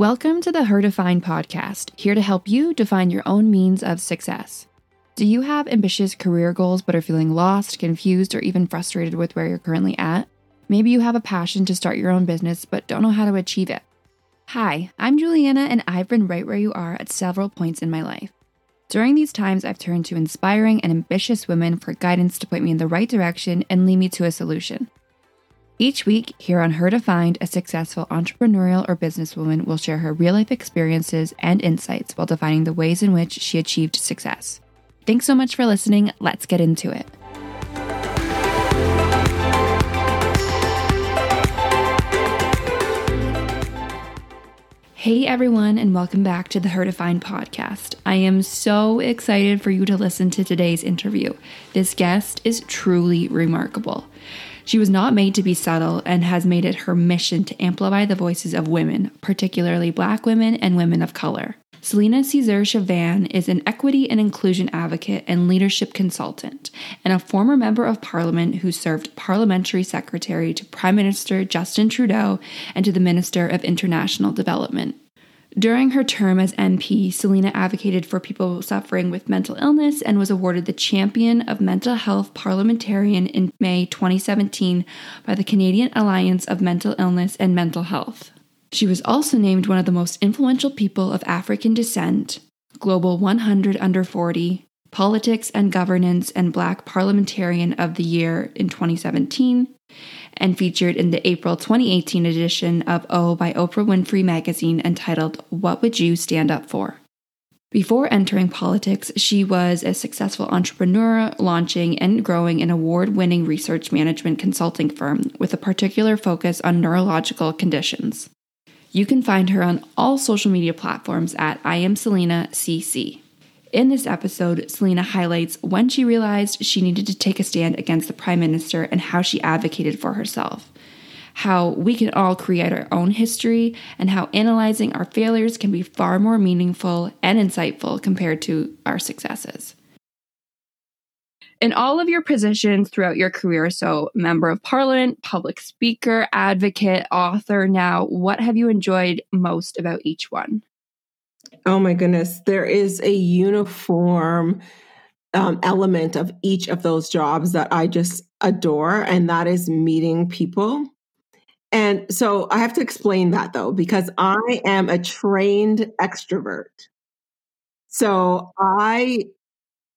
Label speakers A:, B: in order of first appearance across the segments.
A: Welcome to the Her Define podcast, here to help you define your own means of success. Do you have ambitious career goals but are feeling lost, confused, or even frustrated with where you're currently at? Maybe you have a passion to start your own business but don't know how to achieve it. Hi, I'm Juliana, and I've been right where you are at several points in my life. During these times, I've turned to inspiring and ambitious women for guidance to point me in the right direction and lead me to a solution. Each week, here on Her Defined, a successful entrepreneurial or businesswoman will share her real life experiences and insights while defining the ways in which she achieved success. Thanks so much for listening. Let's get into it. Hey everyone, and welcome back to the Her Defined podcast. I am so excited for you to listen to today's interview. This guest is truly remarkable. She was not made to be subtle and has made it her mission to amplify the voices of women, particularly Black women and women of color. Celina Caesar Chavannes is an equity and inclusion advocate and leadership consultant, and a former member of parliament who served parliamentary secretary to Prime Minister Justin Trudeau and to the Minister of International Development. During her term as MP, Celina advocated for people suffering with mental illness and was awarded the Champion of Mental Health Parliamentarian in May 2017 by the Canadian Alliance of Mental Illness and Mental Health. She was also named one of the most influential people of African descent, Global 100 Under 40, Politics and Governance and Black Parliamentarian of the Year in 2017, and featured in the April 2018 edition of O by Oprah Winfrey magazine entitled What Would You Stand Up For? Before entering politics, she was a successful entrepreneur, launching and growing an award winning research management consulting firm with a particular focus on neurological conditions. You can find her on all social media platforms at I am Celina CC. In this episode, Celina highlights when she realized she needed to take a stand against the Prime Minister and how she advocated for herself. How we can all create our own history, and how analyzing our failures can be far more meaningful and insightful compared to our successes. In all of your positions throughout your career, so member of parliament, public speaker, advocate, author, now, what have you enjoyed most about each one?
B: Oh my goodness. There is a uniform um, element of each of those jobs that I just adore, and that is meeting people. And so I have to explain that though, because I am a trained extrovert. So I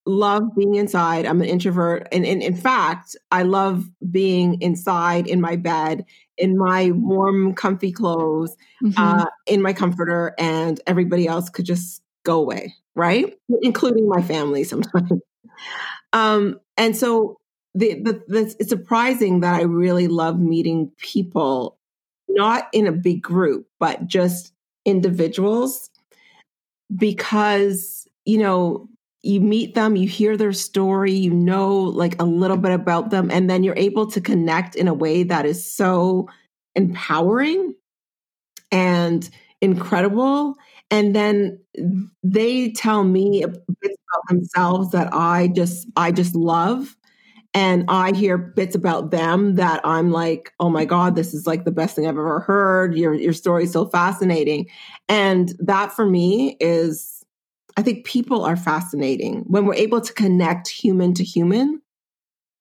B: love being inside. I'm an introvert. And, and, in fact, I love being inside in my bed, in my warm, comfy clothes, mm-hmm. uh, in my comforter, and everybody else could just go away, right? Including my family sometimes. um, and so the, the, the, it's surprising that I really love meeting people, not in a big group, but just individuals, because, you know, you meet them, you hear their story, you know like a little bit about them, and then you're able to connect in a way that is so empowering and incredible. And then they tell me bits about themselves that I just I just love. And I hear bits about them that I'm like, oh my God, this is like the best thing I've ever heard. Your your story is so fascinating. And that for me is I think people are fascinating when we're able to connect human to human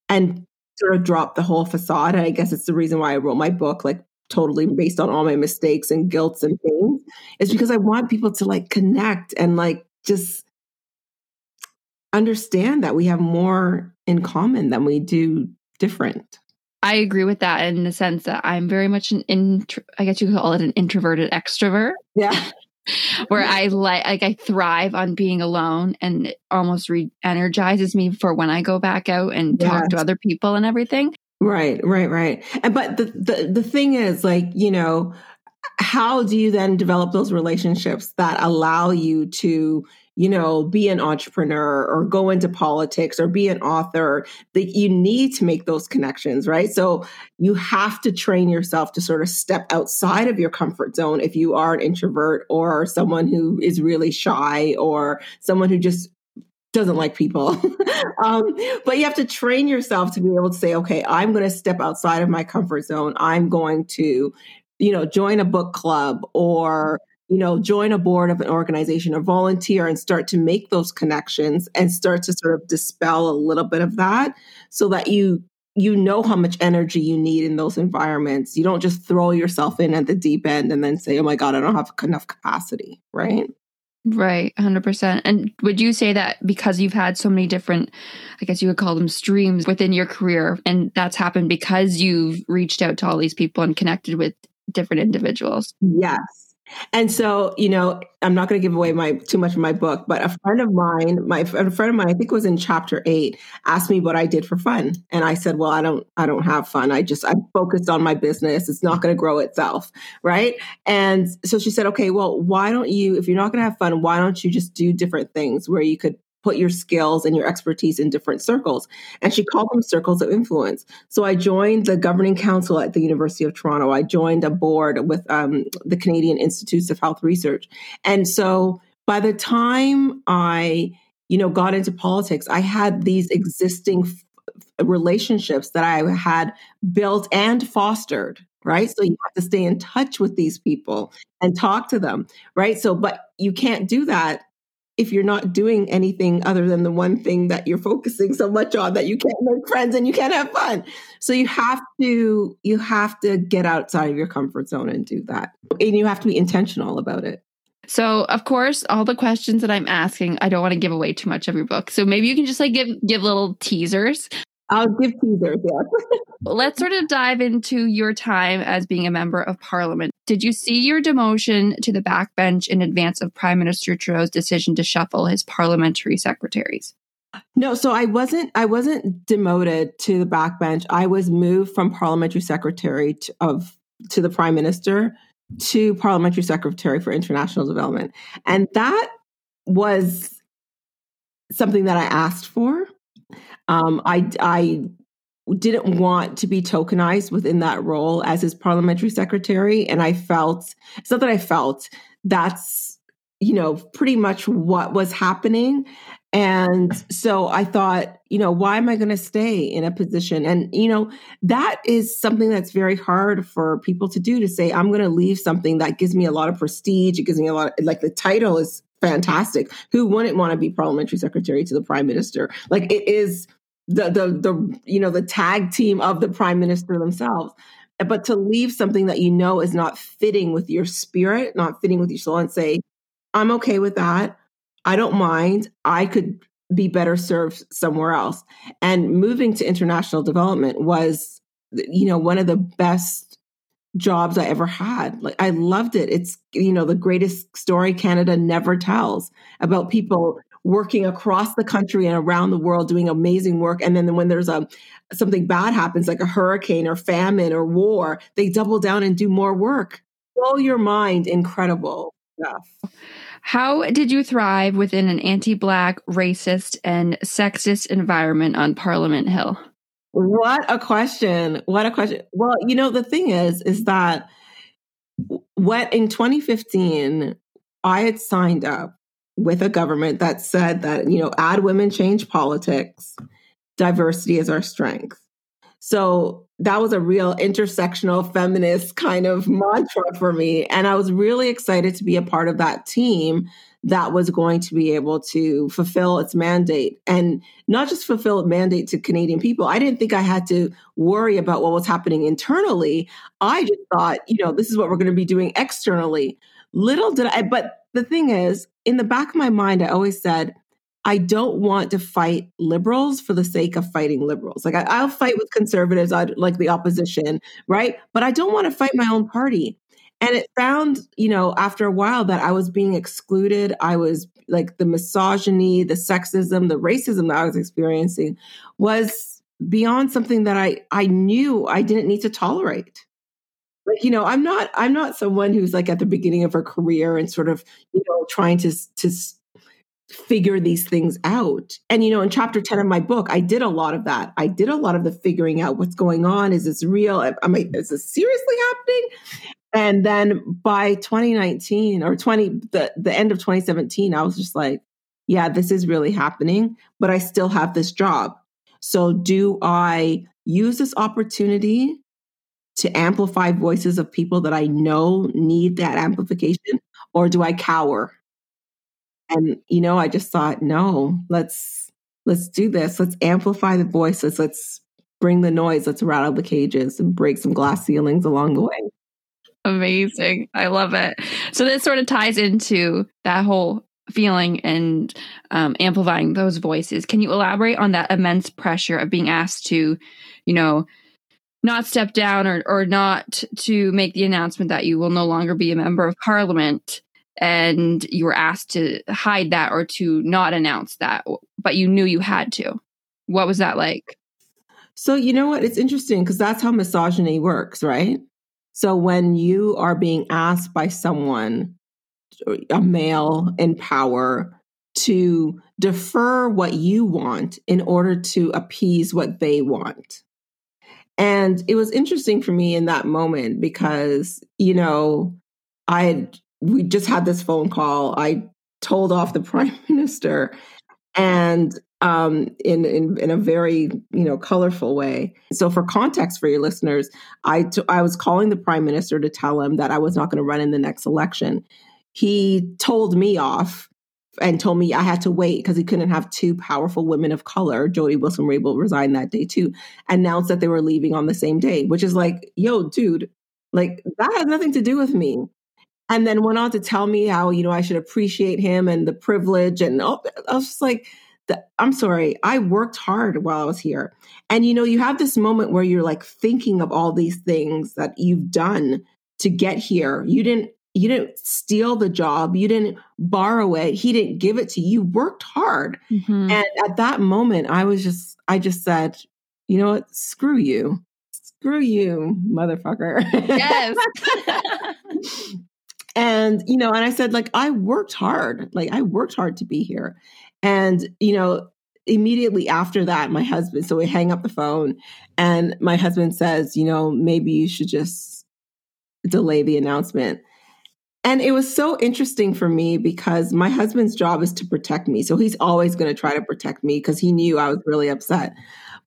B: and sort of drop the whole facade. And I guess it's the reason why I wrote my book, like totally based on all my mistakes and guilts and things, is because I want people to like connect and like just understand that we have more in common than we do different.
A: I agree with that in the sense that I'm very much an intro, I guess you could call it an introverted extrovert.
B: Yeah.
A: where I like like I thrive on being alone and it almost re-energizes me for when I go back out and yes. talk to other people and everything.
B: Right, right, right. And but the, the the thing is like, you know, how do you then develop those relationships that allow you to you know, be an entrepreneur or go into politics or be an author, that you need to make those connections, right? So you have to train yourself to sort of step outside of your comfort zone if you are an introvert or someone who is really shy or someone who just doesn't like people. um, but you have to train yourself to be able to say, okay, I'm going to step outside of my comfort zone. I'm going to, you know, join a book club or you know, join a board of an organization or volunteer and start to make those connections and start to sort of dispel a little bit of that so that you you know how much energy you need in those environments. You don't just throw yourself in at the deep end and then say, "Oh my god, I don't have enough capacity." Right?
A: Right, 100%. And would you say that because you've had so many different, I guess you would call them streams within your career, and that's happened because you've reached out to all these people and connected with different individuals?
B: Yes. And so, you know, I'm not going to give away my too much of my book, but a friend of mine, my a friend of mine, I think was in chapter eight, asked me what I did for fun, and I said, "Well, I don't, I don't have fun. I just, I'm focused on my business. It's not going to grow itself, right?" And so she said, "Okay, well, why don't you, if you're not going to have fun, why don't you just do different things where you could put your skills and your expertise in different circles. And she called them circles of influence. So I joined the governing council at the University of Toronto. I joined a board with um, the Canadian Institutes of Health Research. And so by the time I, you know, got into politics, I had these existing f- relationships that I had built and fostered right? So you have to stay in touch with these people and talk to them, right? So, but you can't do that if you're not doing anything other than the one thing that you're focusing so much on that you can't make friends and you can't have fun. So you have to you have to get outside of your comfort zone and do that. And you have to be intentional about it.
A: So of course all the questions that i'm asking i don't want to give away too much of your book. So maybe you can just like give give little teasers
B: I'll give teasers, yeah.
A: Let's sort of dive into your time as being a member of parliament. Did you see your demotion to the backbench in advance of Prime Minister Trudeau's decision to shuffle his parliamentary secretaries?
B: No, so I wasn't I wasn't demoted to the backbench. I was moved from parliamentary secretary to, of to the prime minister to parliamentary secretary for international development. And that was something that I asked for. Um, I, I didn't want to be tokenized within that role as his parliamentary secretary. And I felt, it's not that I felt, that's, you know, pretty much what was happening. And so I thought, you know, why am I going to stay in a position? And, you know, that is something that's very hard for people to do to say, I'm going to leave something that gives me a lot of prestige. It gives me a lot of, like, the title is fantastic. Who wouldn't want to be parliamentary secretary to the prime minister? Like it is the the the you know the tag team of the prime minister themselves. But to leave something that you know is not fitting with your spirit, not fitting with your soul, and say, "I'm okay with that. I don't mind. I could be better served somewhere else." And moving to international development was, you know, one of the best jobs I ever had. Like I loved it. It's you know the greatest story Canada never tells about people working across the country and around the world doing amazing work and then when there's a something bad happens like a hurricane or famine or war, they double down and do more work. Blow your mind incredible stuff.
A: How did you thrive within an anti-black, racist and sexist environment on Parliament Hill?
B: What a question. What a question. Well, you know, the thing is, is that what in 2015, I had signed up with a government that said that, you know, add women change politics, diversity is our strength. So that was a real intersectional feminist kind of mantra for me. And I was really excited to be a part of that team that was going to be able to fulfill its mandate and not just fulfill a mandate to Canadian people. I didn't think I had to worry about what was happening internally. I just thought, you know, this is what we're going to be doing externally. Little did I, but the thing is, in the back of my mind, I always said, I don't want to fight liberals for the sake of fighting liberals. Like I, will fight with conservatives, I'd, like the opposition, right? But I don't want to fight my own party. And it found, you know, after a while that I was being excluded. I was like the misogyny, the sexism, the racism that I was experiencing was beyond something that I I knew I didn't need to tolerate. Like, you know, I'm not I'm not someone who's like at the beginning of her career and sort of, you know, trying to to figure these things out. And, you know, in chapter 10 of my book, I did a lot of that. I did a lot of the figuring out what's going on. Is this real? Am I, is this seriously happening? And then by 2019 or 20, the, the end of 2017, I was just like, yeah, this is really happening, but I still have this job. So do I use this opportunity to amplify voices of people that I know need that amplification? or do I cower? And you know, I just thought, no, let's let's do this. Let's amplify the voices. Let's bring the noise. Let's rattle the cages and break some glass ceilings along the way.
A: Amazing. I love it. So this sort of ties into that whole feeling and um, amplifying those voices. Can you elaborate on that immense pressure of being asked to, you know, not step down or, or not to make the announcement that you will no longer be a member of parliament and you were asked to hide that or to not announce that, but you knew you had to. What was that like?
B: So, you know what? It's interesting because that's how misogyny works, right? So, when you are being asked by someone, a male in power, to defer what you want in order to appease what they want. And it was interesting for me in that moment because, you know, I had we just had this phone call. I told off the prime minister and um, in, in in a very you know colorful way. So for context for your listeners, I, t- I was calling the prime minister to tell him that I was not going to run in the next election. He told me off and told me I had to wait because he couldn't have two powerful women of color, Jody Wilson Raybould resigned that day too, announced that they were leaving on the same day, which is like, yo, dude, like that has nothing to do with me. And then went on to tell me how you know I should appreciate him and the privilege and all, I was just like I'm sorry I worked hard while I was here. And you know you have this moment where you're like thinking of all these things that you've done to get here. You didn't you didn't steal the job. You didn't borrow it. He didn't give it to you. You worked hard. Mm-hmm. and at that moment I was just I just said you know what? Screw you. Screw you motherfucker.
A: Yes.
B: And you know and i said like i worked hard. Like i worked hard to be here. And you know immediately after that my husband so we hang up the phone and my husband says you know maybe you should just delay the announcement and it was so interesting for me because my husband's job is to protect me. So he's always going to try to protect me because he knew i was really upset.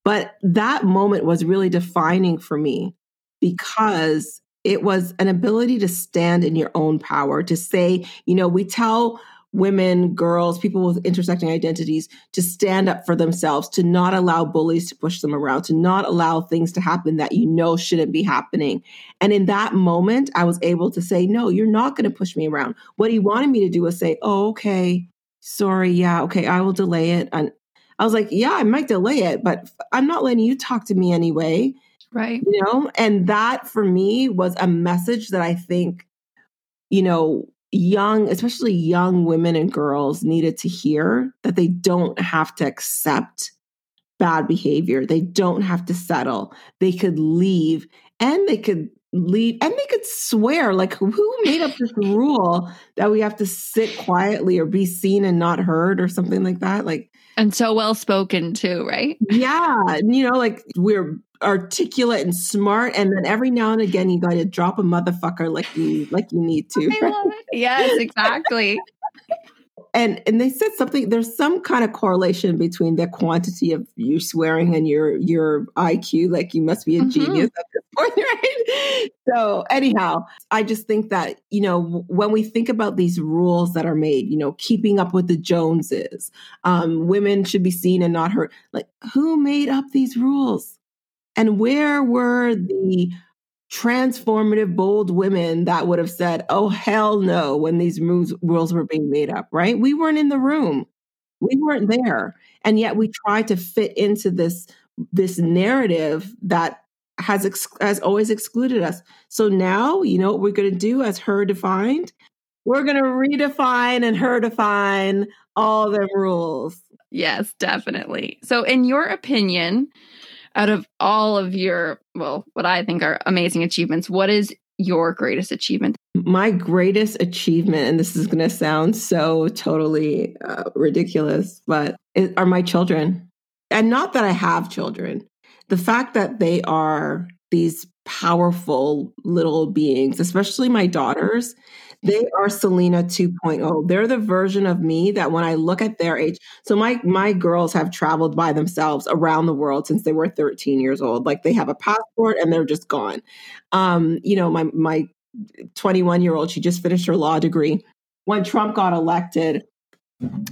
B: But that moment was really defining for me because it was an ability to stand in your own power, to say, you know, we tell women, girls, people with intersecting identities to stand up for themselves, to not allow bullies to push them around, to not allow things to happen that you know shouldn't be happening. And in that moment, I was able to say, no, you're not going to push me around. What he wanted me to do was say, oh, okay, sorry, yeah, okay, I will delay it. And I was like, yeah, I might delay it, but I'm not letting you talk to me anyway.
A: Right.
B: You know, and that for me was a message that I think, you know, young, especially young women and girls needed to hear that they don't have to accept bad behavior. They don't have to settle. They could leave and they could leave and they could swear like who made up this rule that we have to sit quietly or be seen and not heard or something like that like
A: and so well spoken too right?
B: Yeah you know like we're articulate and smart and then every now and again you got to drop a motherfucker like you like you need to
A: right? yes exactly
B: and and they said something there's some kind of correlation between the quantity of you swearing and your your iq like you must be a mm-hmm. genius at this point right so anyhow i just think that you know when we think about these rules that are made you know keeping up with the joneses um, women should be seen and not heard like who made up these rules and where were the transformative, bold women that would have said, oh, hell no, when these rules, rules were being made up, right? We weren't in the room. We weren't there. And yet we tried to fit into this, this narrative that has, ex- has always excluded us. So now, you know what we're going to do as her defined? We're going to redefine and her define all the rules.
A: Yes, definitely. So, in your opinion, out of all of your, well, what I think are amazing achievements, what is your greatest achievement?
B: My greatest achievement, and this is going to sound so totally uh, ridiculous, but it, are my children. And not that I have children, the fact that they are these powerful little beings, especially my daughters, they are Celina 2.0. They're the version of me that when I look at their age, so my my girls have traveled by themselves around the world since they were 13 years old. Like they have a passport and they're just gone. Um, you know, my my 21 year old, she just finished her law degree when Trump got elected,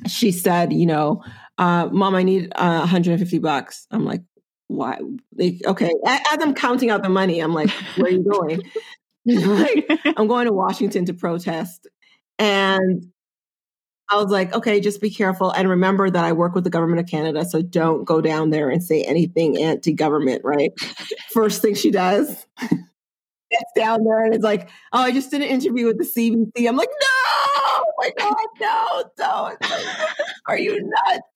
B: she said, you know, uh, mom, I need uh, 150 bucks. I'm like, why? Like, okay. As I'm counting out the money, I'm like, where are you going? like, I'm going to Washington to protest. And I was like, okay, just be careful. And remember that I work with the government of Canada. So don't go down there and say anything anti government, right? First thing she does, gets down there and it's like, oh, I just did an interview with the CBC. I'm like, no, oh my God, no, don't. Are you nuts?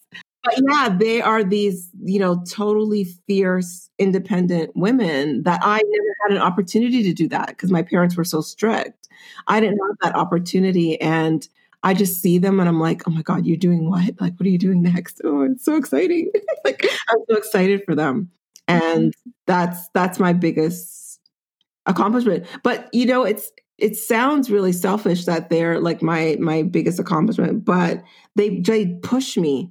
B: But yeah, they are these, you know, totally fierce, independent women that I never had an opportunity to do that because my parents were so strict. I didn't have that opportunity. And I just see them and I'm like, oh my God, you're doing what? Like, what are you doing next? Oh, it's so exciting. like, I'm so excited for them. Mm-hmm. And that's that's my biggest accomplishment. But you know, it's it sounds really selfish that they're like my my biggest accomplishment, but they they push me.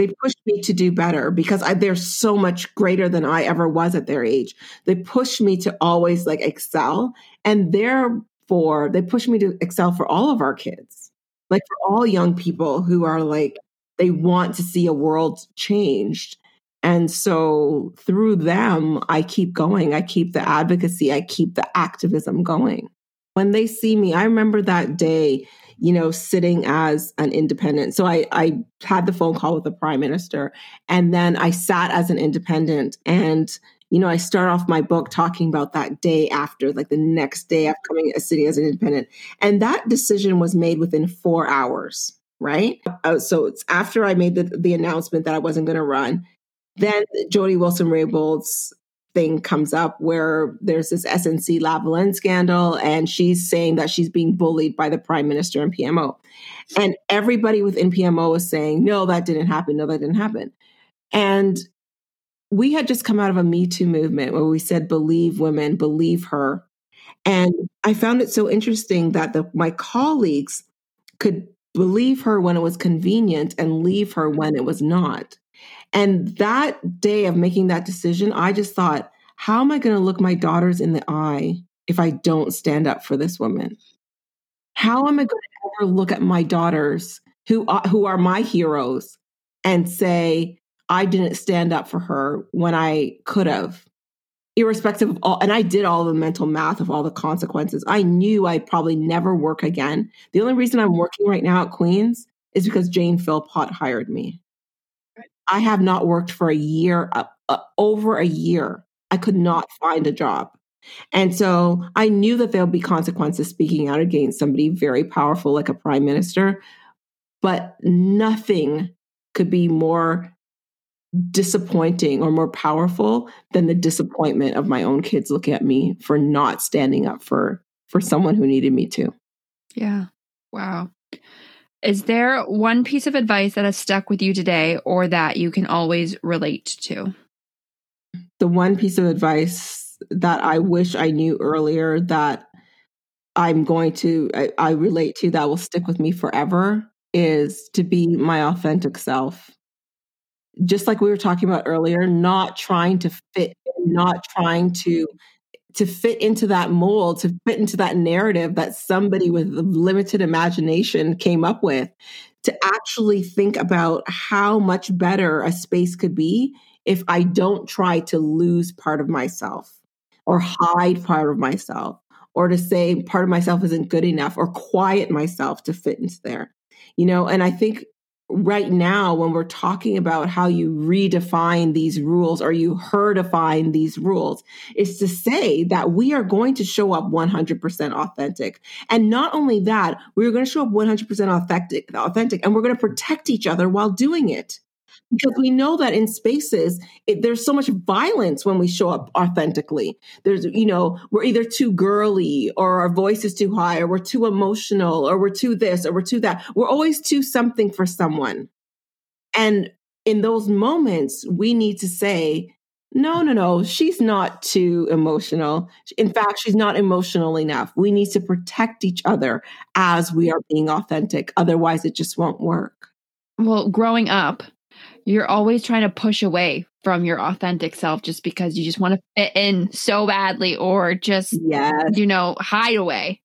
B: They push me to do better because I, they're so much greater than I ever was at their age. They push me to always like excel, and therefore they push me to excel for all of our kids, like for all young people who are like they want to see a world changed. And so through them, I keep going. I keep the advocacy. I keep the activism going when they see me, I remember that day, you know, sitting as an independent. So I, I had the phone call with the prime minister, and then I sat as an independent. And, you know, I start off my book talking about that day after, like the next day after coming a sitting as an independent. And that decision was made within four hours, right? Uh, so it's after I made the, the announcement that I wasn't going to run. Then Jody Wilson Raybould's thing comes up where there's this SNC Lavalin scandal, and she's saying that she's being bullied by the prime minister and PMO. And everybody within PMO is saying, no, that didn't happen. No, that didn't happen. And we had just come out of a Me Too movement where we said, believe women, believe her. And I found it so interesting that the, my colleagues could believe her when it was convenient and leave her when it was not. And that day of making that decision, I just thought, how am I going to look my daughters in the eye if I don't stand up for this woman? How am I going to ever look at my daughters who are, who are my heroes and say, I didn't stand up for her when I could have? irrespective of all and i did all the mental math of all the consequences i knew i'd probably never work again the only reason i'm working right now at queens is because jane philpott hired me I have not worked for a year, uh, uh, over a year. I could not find a job. And so I knew that there'll be consequences speaking out against somebody very powerful like a prime minister, but nothing could be more disappointing or more powerful than the disappointment of my own kids looking at me for not standing up for for someone who needed me to.
A: Yeah. Wow. Is there one piece of advice that has stuck with you today or that you can always relate to?
B: The one piece of advice that I wish I knew earlier that I'm going to, I, I relate to that will stick with me forever is to be my authentic self. Just like we were talking about earlier, not trying to fit, not trying to to fit into that mold, to fit into that narrative that somebody with limited imagination came up with, to actually think about how much better a space could be if I don't try to lose part of myself or hide part of myself or to say part of myself isn't good enough or quiet myself to fit into there. You know, and I think right now when we're talking about how you redefine these rules or you herdifine these rules is to say that we are going to show up 100% authentic. And not only that we're going to show up 100% authentic authentic and we're going to protect each other while doing it because we know that in spaces it, there's so much violence when we show up authentically. There's you know we're either too girly or our voice is too high or we're too emotional or we're too this or we're too that. We're always too something for someone. And in those moments we need to say no no no she's not too emotional. In fact she's not emotional enough. We need to protect each other as we are being authentic. Otherwise it just won't work.
A: Well growing up you're always trying to push away from your authentic self just because you just want to fit in so badly or just
B: yes.
A: you know hide away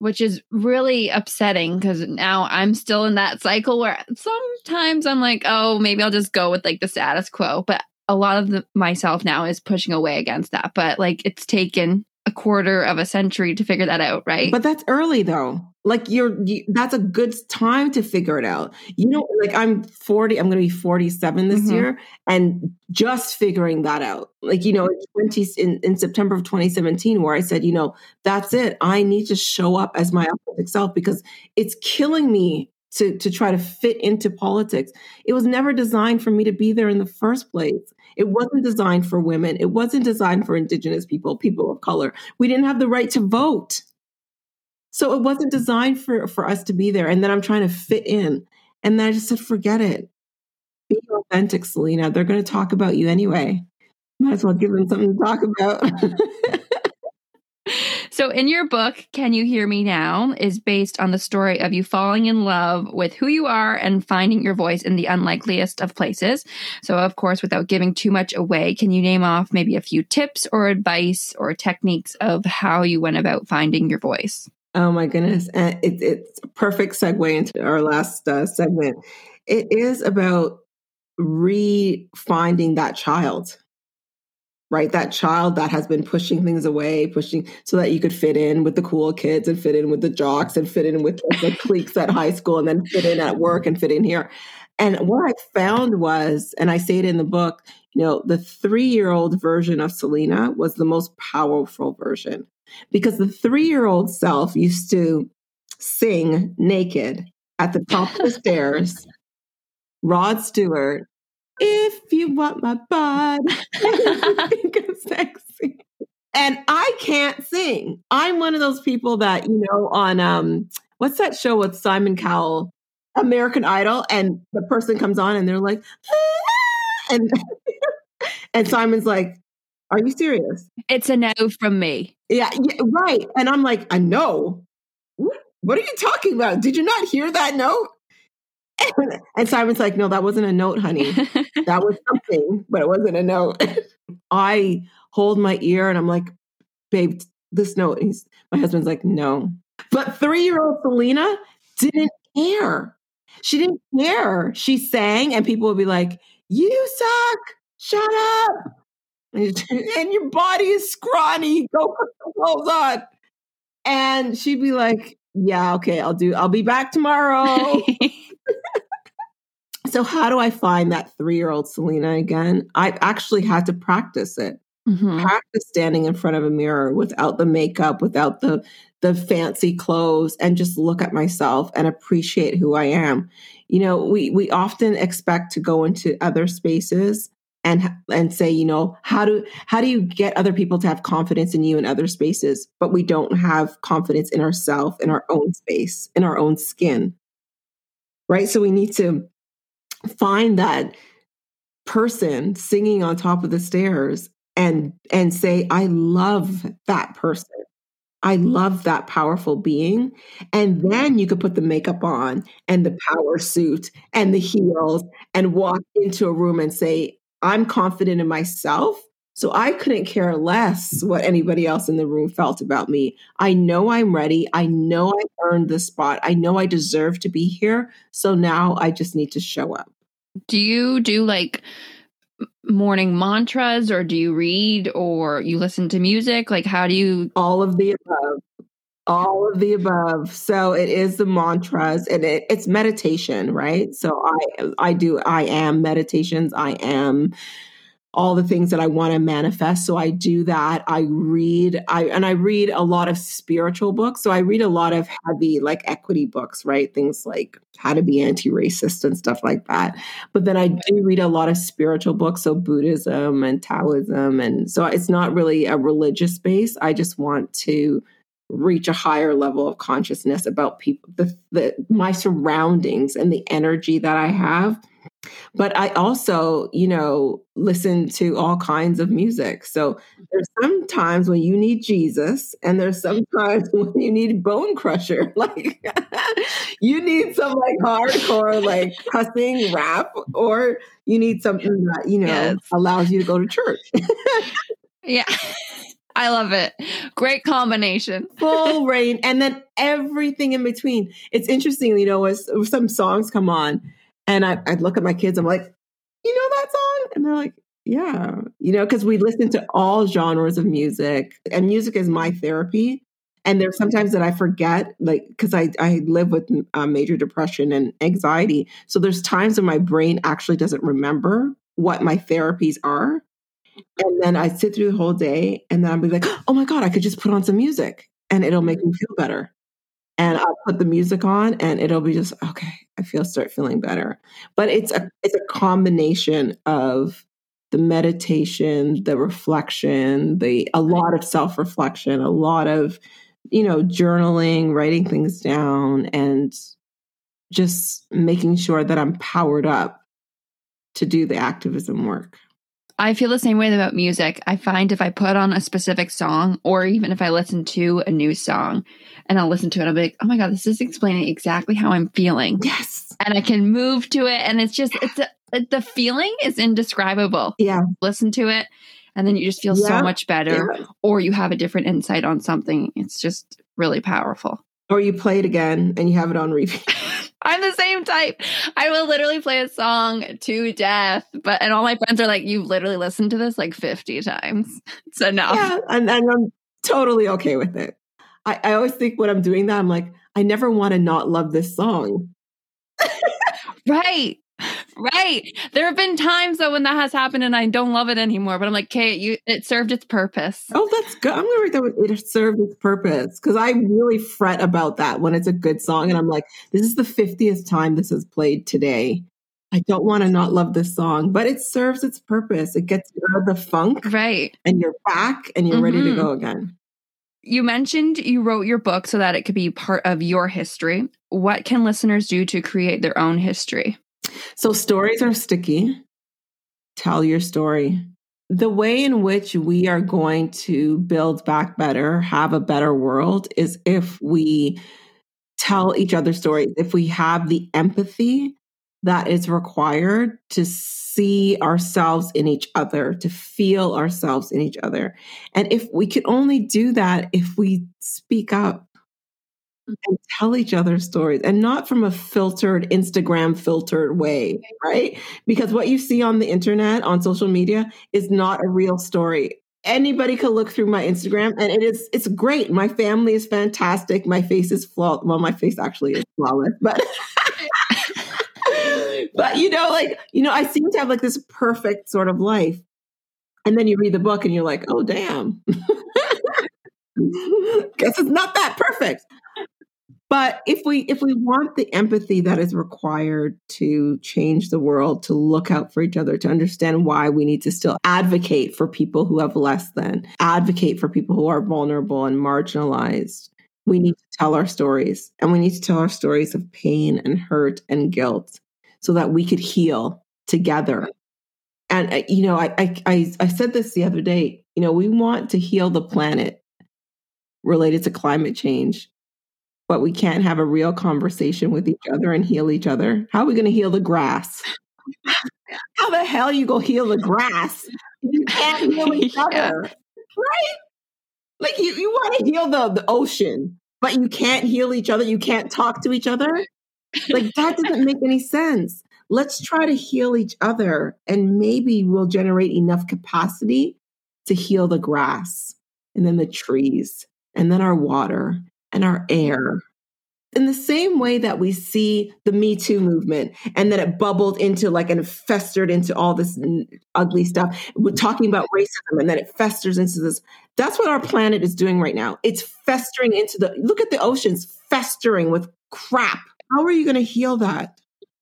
A: which is really upsetting because now I'm still in that cycle where sometimes I'm like, oh, maybe I'll just go with like the status quo. But a lot of the, myself now is pushing away against that. But like it's taken a quarter of a century to figure that out, right?
B: But that's early though. Like you're, you, that's a good time to figure it out. You know, like I'm 40, I'm going to be 47 this mm-hmm. year and just figuring that out. Like, you know, in, 20, in, in September of 2017, where I said, you know, that's it. I need to show up as my authentic self because it's killing me to, to try to fit into politics. It was never designed for me to be there in the first place. It wasn't designed for women. It wasn't designed for indigenous people, people of color. We didn't have the right to vote. So it wasn't designed for, for us to be there. And then I'm trying to fit in. And then I just said, forget it. Be authentic, Celina. They're going to talk about you anyway. Might as well give them something to talk about.
A: So, in your book, Can You Hear Me Now, is based on the story of you falling in love with who you are and finding your voice in the unlikeliest of places. So, of course, without giving too much away, can you name off maybe a few tips or advice or techniques of how you went about finding your voice?
B: Oh my goodness. And it, it's a perfect segue into our last uh, segment. It is about re-finding that child right? That child that has been pushing things away, pushing so that you could fit in with the cool kids and fit in with the jocks and fit in with the cliques at high school and then fit in at work and fit in here. And what I found was, and I say it in the book, you know, the three year old version of Celina was the most powerful version because the three year old self used to sing naked at the top of the stairs. Rod Stewart if you want my butt, think I'm sexy. And I can't sing. I'm one of those people that, you know, on um what's that show with Simon Cowell, American Idol, and the person comes on and they're like, ah! and and Simon's like, Are you serious?
A: It's a no from me.
B: Yeah, yeah right. And I'm like, a no. What are you talking about? Did you not hear that note? and Simon's like, no, that wasn't a note, honey. that was something, but it wasn't a note. I hold my ear and I'm like, babe, this note. He's, my husband's like, no. But three year old Celina didn't care. She didn't care. She sang, and people would be like, you suck. Shut up. And your body is scrawny. Go put the clothes on. And she'd be like, yeah, okay, I'll do, I'll be back tomorrow. So, how do I find that three year old Celina again? I actually had to practice it. Mm-hmm. Practice standing in front of a mirror without the makeup, without the the fancy clothes, and just look at myself and appreciate who I am. You know, we we often expect to go into other spaces and and say, you know, how do how do you get other people to have confidence in you in other spaces, but we don't have confidence in ourselves, in our own space, in our own skin. Right? So we need to find that person singing on top of the stairs and and say I love that person. I love that powerful being. And then you could put the makeup on and the power suit and the heels and walk into a room and say, I'm confident in myself. So I couldn't care less what anybody else in the room felt about me. I know I'm ready. I know I earned this spot. I know I deserve to be here. So now I just need to show up.
A: Do you do like morning mantras or do you read or you listen to music? Like, how do you?
B: All of the above. All of the above. So it is the mantras and it, it's meditation, right? So I I do I am meditations. I am all the things that I want to manifest. So I do that. I read, I and I read a lot of spiritual books. So I read a lot of heavy like equity books, right? Things like how to be anti-racist and stuff like that. But then I do read a lot of spiritual books, so Buddhism and Taoism. And so it's not really a religious base. I just want to reach a higher level of consciousness about people the, the my surroundings and the energy that I have but I also, you know, listen to all kinds of music. So there's some times when you need Jesus, and there's sometimes when you need Bone Crusher. Like you need some like hardcore, like cussing rap, or you need something that, you know, yes. allows you to go to church.
A: yeah. I love it. Great combination.
B: Full rain. And then everything in between. It's interesting, you know, as some songs come on and I, I look at my kids, I'm like, you know that song? And they're like, yeah, you know, because we listen to all genres of music and music is my therapy. And there's sometimes that I forget, like, because I, I live with uh, major depression and anxiety. So there's times when my brain actually doesn't remember what my therapies are. And then I sit through the whole day and then I'll be like, oh my God, I could just put on some music and it'll make me feel better. And I'll put the music on and it'll be just, okay, I feel start feeling better. But it's a it's a combination of the meditation, the reflection, the a lot of self-reflection, a lot of, you know, journaling, writing things down and just making sure that I'm powered up to do the activism work.
A: I feel the same way about music. I find if I put on a specific song, or even if I listen to a new song and I'll listen to it, I'll be like, oh my God, this is explaining exactly how I'm feeling.
B: Yes.
A: And I can move to it. And it's just, it's a, the feeling is indescribable.
B: Yeah.
A: Listen to it. And then you just feel yeah. so much better, yeah. or you have a different insight on something. It's just really powerful.
B: Or you play it again and you have it on repeat.
A: I'm the same type. I will literally play a song to death, but and all my friends are like, "You've literally listened to this like 50 times. It's enough."
B: Yeah, and, and I'm totally okay with it. I, I always think when I'm doing that, I'm like, I never want to not love this song.
A: right. Right. There have been times though when that has happened and I don't love it anymore, but I'm like, Kate, you it served its purpose.
B: Oh, that's good. I'm gonna write that it served its purpose. Cause I really fret about that when it's a good song and I'm like, this is the 50th time this is played today. I don't want to not love this song, but it serves its purpose. It gets you out of the funk.
A: Right.
B: And you're back and you're mm-hmm. ready to mm-hmm. go again.
A: You mentioned you wrote your book so that it could be part of your history. What can listeners do to create their own history?
B: So stories are sticky. Tell your story. The way in which we are going to build back better, have a better world, is if we tell each other stories, if we have the empathy that is required to see ourselves in each other, to feel ourselves in each other. And if we could only do that if we speak up, and tell each other stories and not from a filtered Instagram filtered way, right? Because what you see on the internet, on social media, is not a real story. Anybody could look through my Instagram and it is it's great. My family is fantastic. My face is flawless. Well, my face actually is flawless, but but you know, like, you know, I seem to have like this perfect sort of life. And then you read the book and you're like, oh damn. Guess it's not that perfect. But if we if we want the empathy that is required to change the world, to look out for each other, to understand why we need to still advocate for people who have less than, advocate for people who are vulnerable and marginalized, we need to tell our stories. And we need to tell our stories of pain and hurt and guilt so that we could heal together. And uh, you know, I I I said this the other day, you know, we want to heal the planet related to climate change but we can't have a real conversation with each other and heal each other. How are we going to heal the grass? How the hell you go heal the grass? You can't heal each yeah. other, right? Like you, you want to heal the, the ocean, but you can't heal each other. You can't talk to each other. Like that doesn't make any sense. Let's try to heal each other, and maybe we'll generate enough capacity to heal the grass, and then the trees, and then our water, and our air. In the same way that we see the Me Too movement and then it bubbled into like and festered into all this ugly stuff. We're talking about racism and then it festers into this. That's what our planet is doing right now. It's festering into the look at the oceans festering with crap. How are you going to heal that?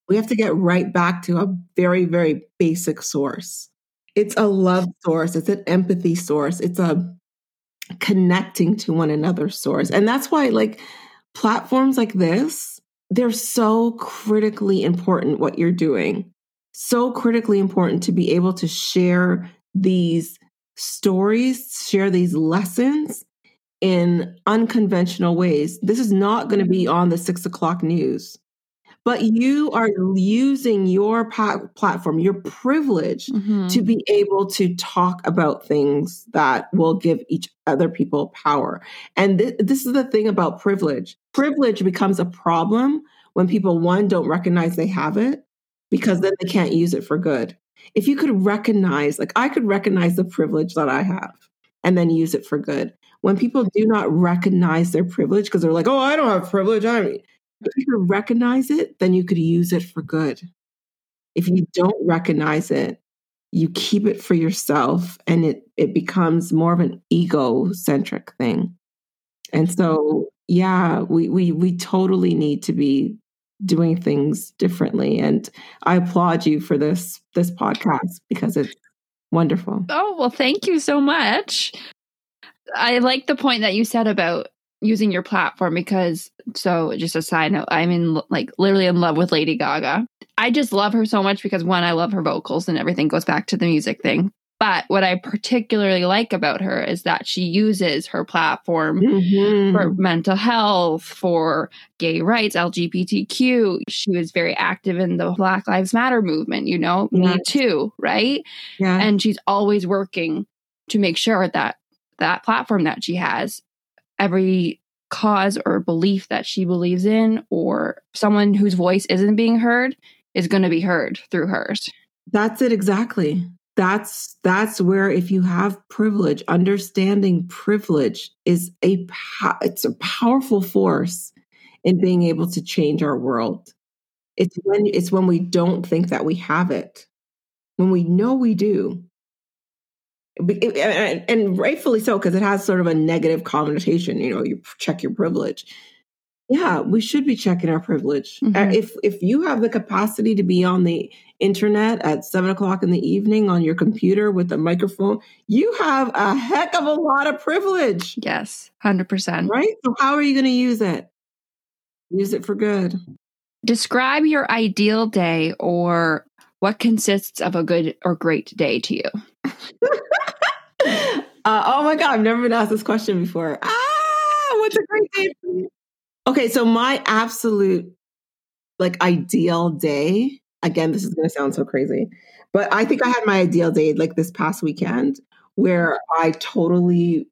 B: We have to get right back to a very, very basic source. It's a love source, it's an empathy source, it's a connecting to one another source. And that's why, like, platforms like this, they're so critically important what you're doing. So critically important to be able to share these stories, share these lessons in unconventional ways. This is not going to be mm-hmm. on the six o'clock news. But you are using your platform, your privilege
A: Mhm.
B: to be able to talk about things that will give each other people power. And th- this is the thing about privilege. Privilege becomes a problem when people one don't recognize they have it because then they can't use it for good. If you could recognize, like I could recognize the privilege that I have and then use it for good. When people do not recognize their privilege because they're like, "Oh, I don't have privilege." I mean, if you recognize it, then you could use it for good. If you don't recognize it, you keep it for yourself and it it becomes more of an egocentric thing. And so, yeah, we we we totally need to be doing things differently and I applaud you for this this podcast because it's wonderful.
A: Oh, well, thank you so much. I like the point that you said about using your platform because, so just a side note, I'm in like literally in love with Lady Gaga. I just love her so much because one, I love her vocals and everything goes back to the music thing. But what I particularly like about her is that she uses her platform
B: Mhm.
A: for mental health, for gay rights, LGBTQ. She was very active in the Black Lives Matter movement, you know,
B: Yeah.
A: me too, right?
B: yeah.
A: and she's always working to make sure that that platform that she has every cause or belief that she believes in or someone whose voice isn't being heard is going to be heard through hers
B: That's it exactly. That's that's where if you have privilege, understanding privilege is a it's a powerful force in being able to change our world. It's when it's when we don't think that we have it. When we know we do. And rightfully so because it has sort of a negative connotation, you know, you check your privilege. Yeah, we should be checking our privilege. Uh,
A: Mhm.
B: If if you have the capacity to be on the internet at seven o'clock in the evening on your computer with a microphone, you have a heck of a lot of privilege,
A: yes 100%
B: right? So how are you going to use it? Use it for good.
A: describe your ideal day or what consists of a good or great day to you
B: uh, oh my god, I've never been asked this question before. Ah, what's a great day for you? Okay, so my absolute like ideal day. Again, this is going to sound so crazy, but I think I had my ideal day like this past weekend where I totally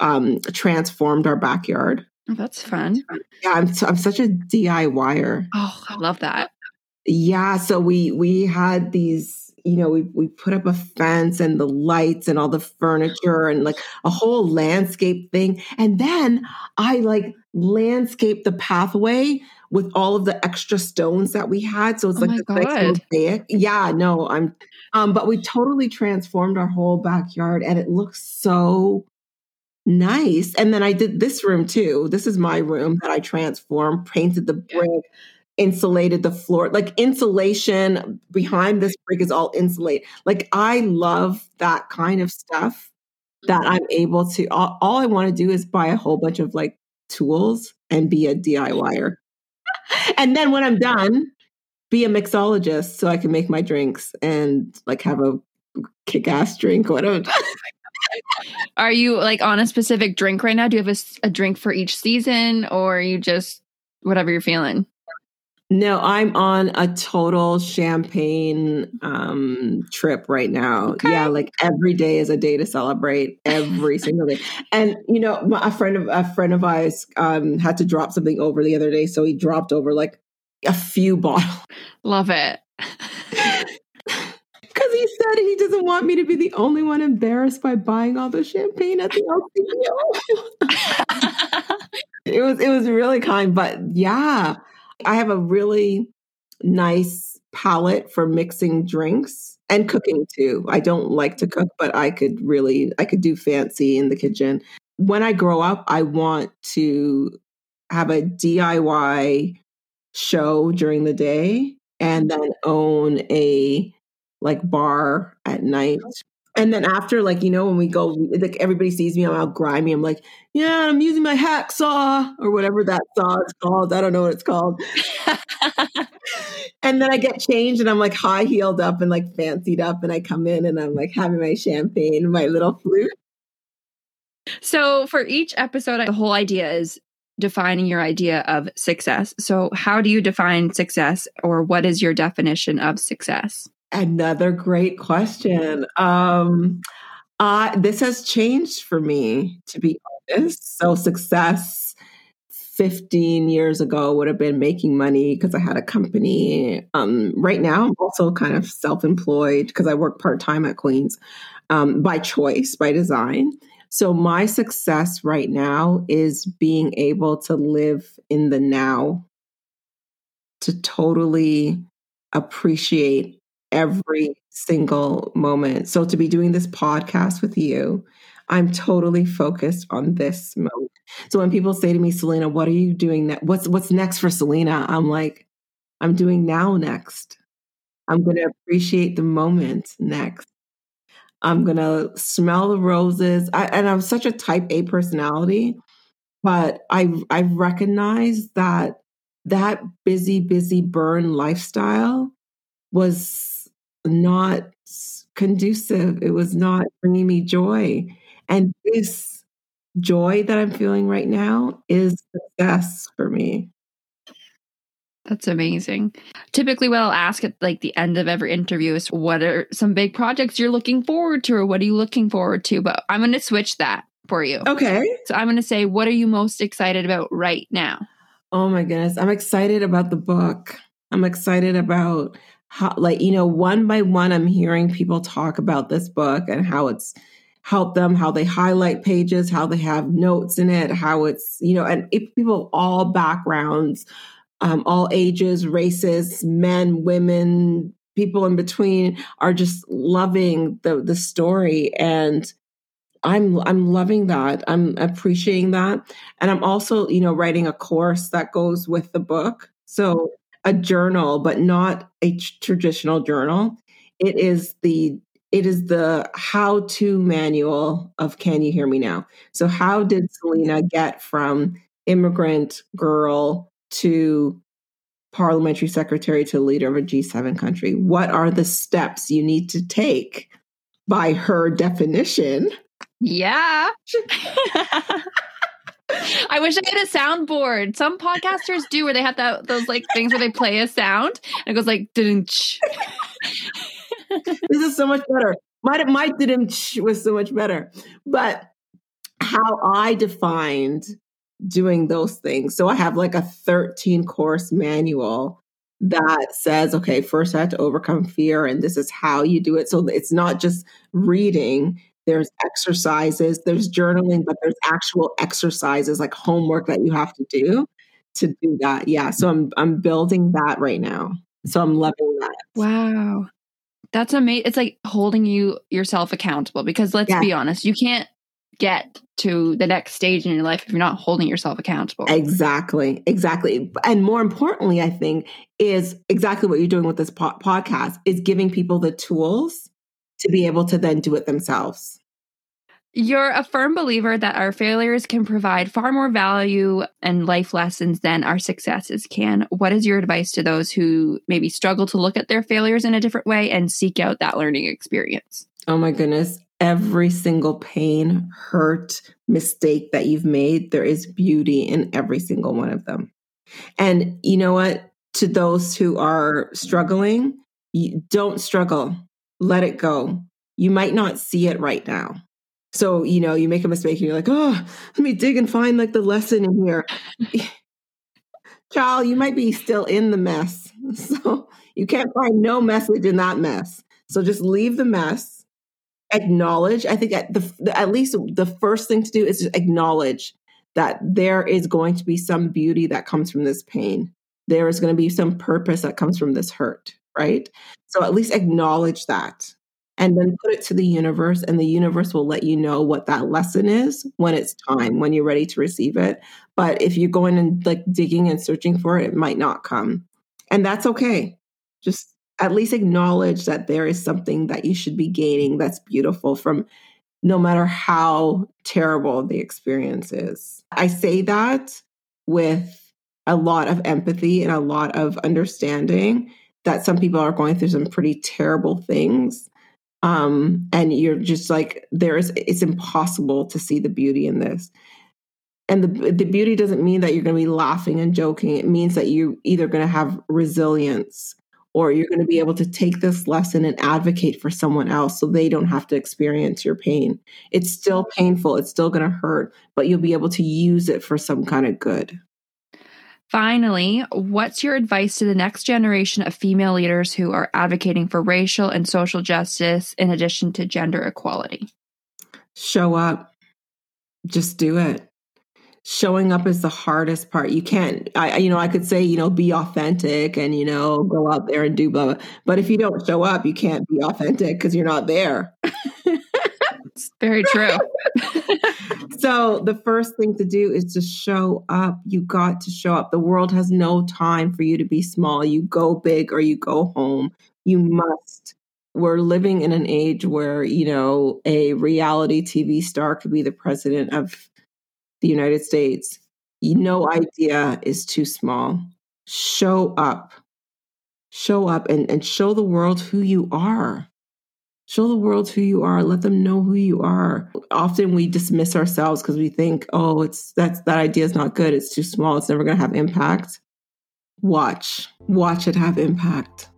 B: um transformed our backyard.
A: oh, that's fun
B: Yeah, I'm I'm such a DIYer.
A: oh i love that
B: Yeah, so we we had these, you know, we we put up a fence and the lights and all the furniture and like a whole landscape thing. And then I like landscaped the pathway with all of the extra stones that we had. So it's
A: Oh
B: like nice mosaic. Yeah, no, I'm um, but we totally transformed our whole backyard and it looks so nice. And then I did this room too. This is my room that I transformed, painted the brick, insulated the floor. Like insulation behind this brick is all insulated. Like I love that kind of stuff that mm-hmm. I'm able to all, all I want to do is buy a whole bunch of like tools and be a DIYer. and then when I'm done, be a mixologist so I can make my drinks and like have a kick ass drink, whatever.
A: Are you like on a specific drink right now? Do you have a drink for each season or are you just whatever you're feeling?
B: No, I'm on a total champagne um trip right now.
A: Okay.
B: Yeah, like every day is a day to celebrate every single day. And you know, my, a friend of a friend of ours um had to drop something over the other day, so he dropped over like a few bottles
A: Love it.
B: because he said he doesn't want me to be the only one embarrassed by buying all the champagne at the LCBO. it was it was really kind, but yeah, I have a really nice palate for mixing drinks and cooking too. I don't like to cook, but I could really I could do fancy in the kitchen. When I grow up, I want to have a DIY show during the day and then own a like bar at night. And then after, like, you know, when we go, like everybody sees me, I'm all grimy. I'm like, yeah, I'm using my hacksaw or whatever that saw is called. I don't know what it's called. and then I get changed and I'm like high heeled up and like fancied up. And I come in and I'm like having my champagne, and my little flute.
A: so for each episode, the whole idea is defining your idea of success. So, how do you define success, or what is your definition of success?
B: Another great question. Um, uh, this has changed for me, to be honest. So, success 15 years ago would have been making money because I had a company. Um, right now, I'm also kind of self employed because I work part time at Queen's um, by choice, by design. So, my success right now is being able to live in the now, to totally appreciate every single moment. So, to be doing this podcast with you, I'm totally focused on this moment. So, when people say to me, Celina, what are you doing next? What's, what's next for Celina? I'm like, I'm doing now next. I'm to appreciate the moment next. I'm to smell the roses. I, and I'm such a type A personality, but I I recognize that that busy busy burn lifestyle was not conducive. It was not bringing me joy. And this joy that I'm feeling right now is success for me.
A: That's amazing. Typically, what I'll ask at like the end of every interview is, "What are some big projects you're looking forward to, or what are you looking forward to?" But I'm going to switch that for you.
B: Okay.
A: So I'm going to say, "What are you most excited about right now?"
B: Oh my goodness, I'm excited about the book. I'm excited about how, like, you know, one by one, I'm hearing people talk about this book and how it's helped them, how they highlight pages, how they have notes in it, how it's, you know, and it, people all backgrounds um, all ages, races, men, women, people in between are just loving the the story and I'm I'm loving that. I'm appreciating that. And I'm also, you know, writing a course that goes with the book. So a journal, but not a traditional journal. It is the it is the how-to manual of Can You Hear Me Now? So how did Celina get from immigrant girl to parliamentary secretary to leader of a G7 country? What are the steps you need to take by her definition?
A: Yeah. I wish I had a soundboard. Some podcasters do where they have that those like things where they play a sound and it goes like this
B: is so much better. My my didn't was so much better. But how I defined doing those things. So I have like a 13 course manual that says, okay, first I have to overcome fear, and this is how you do it. So it's not just reading, there's exercises, there's journaling, but there's actual exercises like homework that you have to do to do that. Yeah. So I'm I'm building that right now. So I'm loving that.
A: Wow. That's amazing. It's like holding you yourself accountable because let's yeah. be honest, you can't get to the next stage in your life if you're not holding yourself accountable.
B: Exactly. Exactly. And more importantly, I think is exactly what you're doing with this po- podcast is giving people the tools to be able to then do it themselves.
A: You're a firm believer that our failures can provide far more value and life lessons than our successes can. What is your advice to those who maybe struggle to look at their failures in a different way and seek out that learning experience?
B: Oh my goodness every single pain, hurt, mistake that you've made, there is beauty in every single one of them. And you know what? To those who are struggling, don't struggle. Let it go. You might not see it right now. So, you know, you make a mistake and you're like, oh, let me dig and find like the lesson in here. Child, you might be still in the mess. So you can't find no message in that mess. So just leave the mess acknowledge. I think at the at least the first thing to do is just acknowledge that there is going to be some beauty that comes from this pain. There is going to be some purpose that comes from this hurt, right? So at least acknowledge that and then put it to the universe and the universe will let you know what that lesson is when it's time when you're ready to receive it. But if you're going and like digging and searching for it it might not come. And that's okay. Just at least acknowledge that there is something that you should be gaining that's beautiful from no matter how terrible the experience is. I say that with a lot of empathy and a lot of understanding that some people are going through some pretty terrible things. Um, and you're just like, there's, it's impossible to see the beauty in this. And the the beauty doesn't mean that you're going to be laughing and joking. It means that you're either going to have resilience or you're going to be able to take this lesson and advocate for someone else so they don't have to experience your pain. It's still painful, it's still going to hurt, but you'll be able to use it for some kind of good.
A: Finally, what's your advice to the next generation of female leaders who are advocating for racial and social justice in addition to gender equality?
B: Show up. Just do it. Showing up is the hardest part. You can't, I, you know, I could say, you know, be authentic and, you know, go out there and do blah, blah. But if you don't show up, you can't be authentic because you're not there.
A: it's very true.
B: so the first thing to do is to show up. You got to show up. The world has no time for you to be small. You go big or you go home. You must. We're living in an age where, you know, a reality TV star could be the president of the United States. No idea is too small. Show up. Show up and, and show the world who you are. Show the world who you are. Let them know who you are. Often we dismiss ourselves because we think, oh, it's that's that idea is not good. It's too small. It's never going to have impact. Watch. Watch it have impact.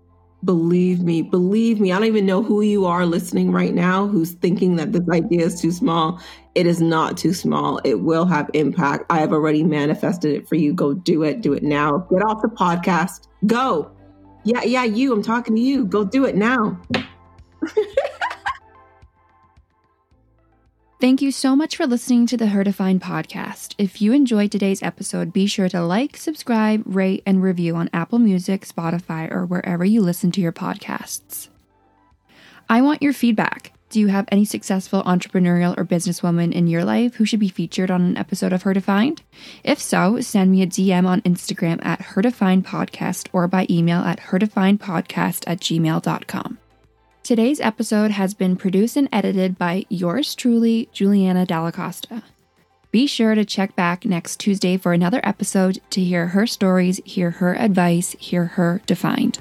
B: Believe me, believe me. I don't even know who you are listening right now who's thinking that this idea is too small. It is not too small. It will have impact. I have already manifested it for you. Go do it. Do it now. Get off the podcast. Go. Yeah, yeah, you. I'm talking to you. Go do it now.
A: Thank you so much for listening to the Her Defined podcast. If you enjoyed today's episode, be sure to like, subscribe, rate, and review on Apple Music, Spotify, or wherever you listen to your podcasts. I want your feedback. Do you have any successful entrepreneurial or businesswoman in your life who should be featured on an episode of Her Defined? If so, send me a DM on Instagram at Her Defined Podcast or by email at herdefinedpodcast at gmail.com. Today's episode has been produced and edited by yours truly, Juliana Dallacosta. Be sure to check back next Tuesday for another episode to hear her stories, hear her advice, hear her defined.